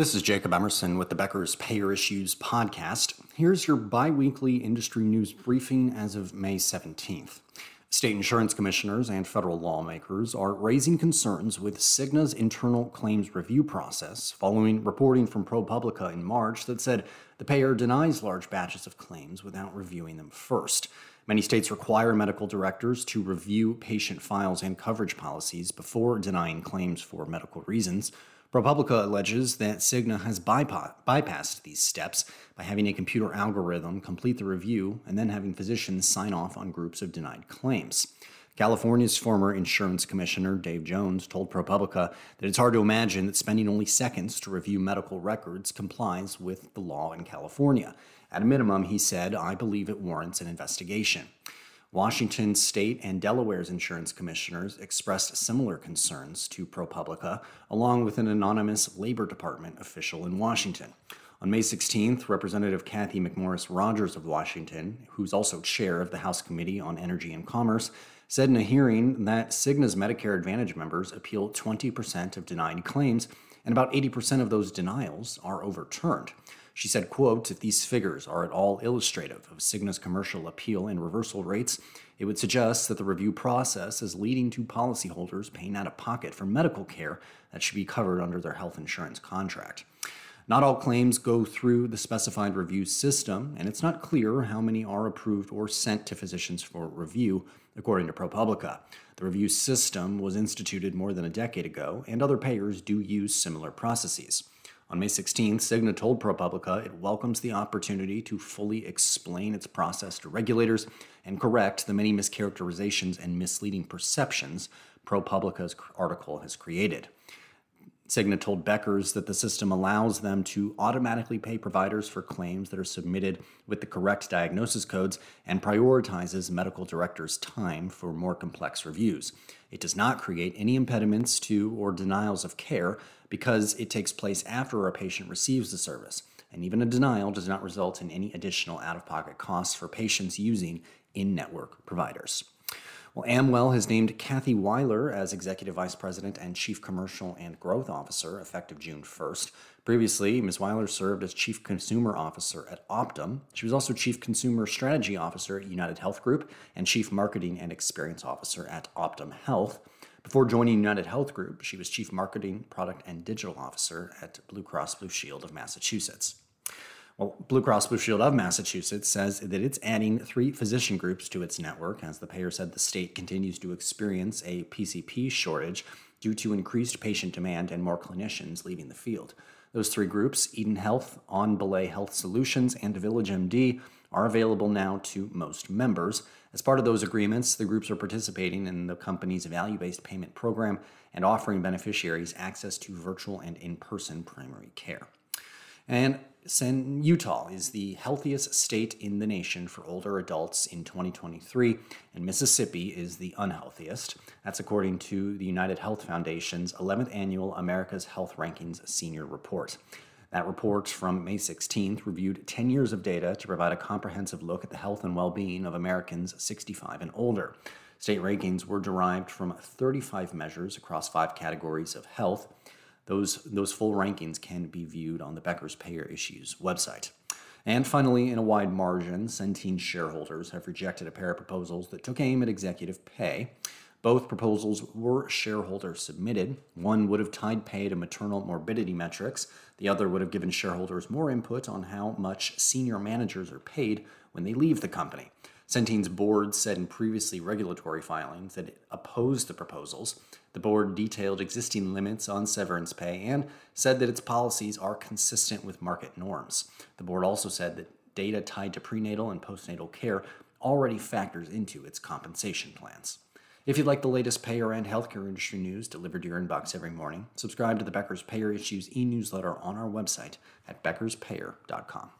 This is Jacob Emerson with the Becker's Payer Issues podcast. Here's your bi weekly industry news briefing as of May 17th. State insurance commissioners and federal lawmakers are raising concerns with Cigna's internal claims review process following reporting from ProPublica in March that said the payer denies large batches of claims without reviewing them first. Many states require medical directors to review patient files and coverage policies before denying claims for medical reasons. ProPublica alleges that Cigna has bypassed these steps by having a computer algorithm complete the review and then having physicians sign off on groups of denied claims. California's former insurance commissioner, Dave Jones, told ProPublica that it's hard to imagine that spending only seconds to review medical records complies with the law in California. At a minimum, he said, I believe it warrants an investigation. Washington state and Delaware's insurance commissioners expressed similar concerns to ProPublica, along with an anonymous Labor Department official in Washington. On May 16th, Representative Cathy McMorris Rodgers of Washington, who's also chair of the House Committee on Energy and Commerce, said in a hearing that Cigna's Medicare Advantage members appeal 20% of denied claims, and about 80% of those denials are overturned. She said, quote, if these figures are at all illustrative of Cigna's commercial appeal and reversal rates, it would suggest that the review process is leading to policyholders paying out of pocket for medical care that should be covered under their health insurance contract. Not all claims go through the specified review system, and it's not clear how many are approved or sent to physicians for review, according to ProPublica. The review system was instituted more than a decade ago, and other payers do use similar processes. On May 16th, Cigna told ProPublica it welcomes the opportunity to fully explain its process to regulators and correct the many mischaracterizations and misleading perceptions ProPublica's article has created. Cigna told Beckers that the system allows them to automatically pay providers for claims that are submitted with the correct diagnosis codes and prioritizes medical directors' time for more complex reviews. It does not create any impediments to or denials of care because it takes place after a patient receives the service, and even a denial does not result in any additional out of pocket costs for patients using in network providers. Well, Amwell has named Kathy Weiler as Executive Vice President and Chief Commercial and Growth Officer effective June 1st. Previously, Ms. Weiler served as Chief Consumer Officer at Optum. She was also Chief Consumer Strategy Officer at UnitedHealth Group and Chief Marketing and Experience Officer at Optum Health. Before joining UnitedHealth Group, she was Chief Marketing, Product, and Digital Officer at Blue Cross Blue Shield of Massachusetts. Well, Blue Cross Blue Shield of Massachusetts says that it's adding three physician groups to its network as the payer said the state continues to experience a PCP shortage due to increased patient demand and more clinicians leaving the field. Those three groups, Eden Health, OnBelay Health Solutions, and VillageMD, are available now to most members. As part of those agreements, the groups are participating in the company's value based payment program and offering beneficiaries access to virtual and in person primary care. And Utah is the healthiest state in the nation for older adults in 2023, and Mississippi is the unhealthiest. That's according to the United Health Foundation's 11th annual America's Health Rankings Senior Report. That report from May 16th reviewed 10 years of data to provide a comprehensive look at the health and well being of Americans 65 and older. State rankings were derived from 35 measures across five categories of health. Those, those full rankings can be viewed on the Becker's Payer Issues website. And finally, in a wide margin, Centene shareholders have rejected a pair of proposals that took aim at executive pay. Both proposals were shareholder submitted. One would have tied pay to maternal morbidity metrics, the other would have given shareholders more input on how much senior managers are paid when they leave the company. Centene's board said in previously regulatory filings that it opposed the proposals. The board detailed existing limits on severance pay and said that its policies are consistent with market norms. The board also said that data tied to prenatal and postnatal care already factors into its compensation plans. If you'd like the latest payer and healthcare industry news delivered to your inbox every morning, subscribe to the Becker's Payer Issues e newsletter on our website at beckerspayer.com.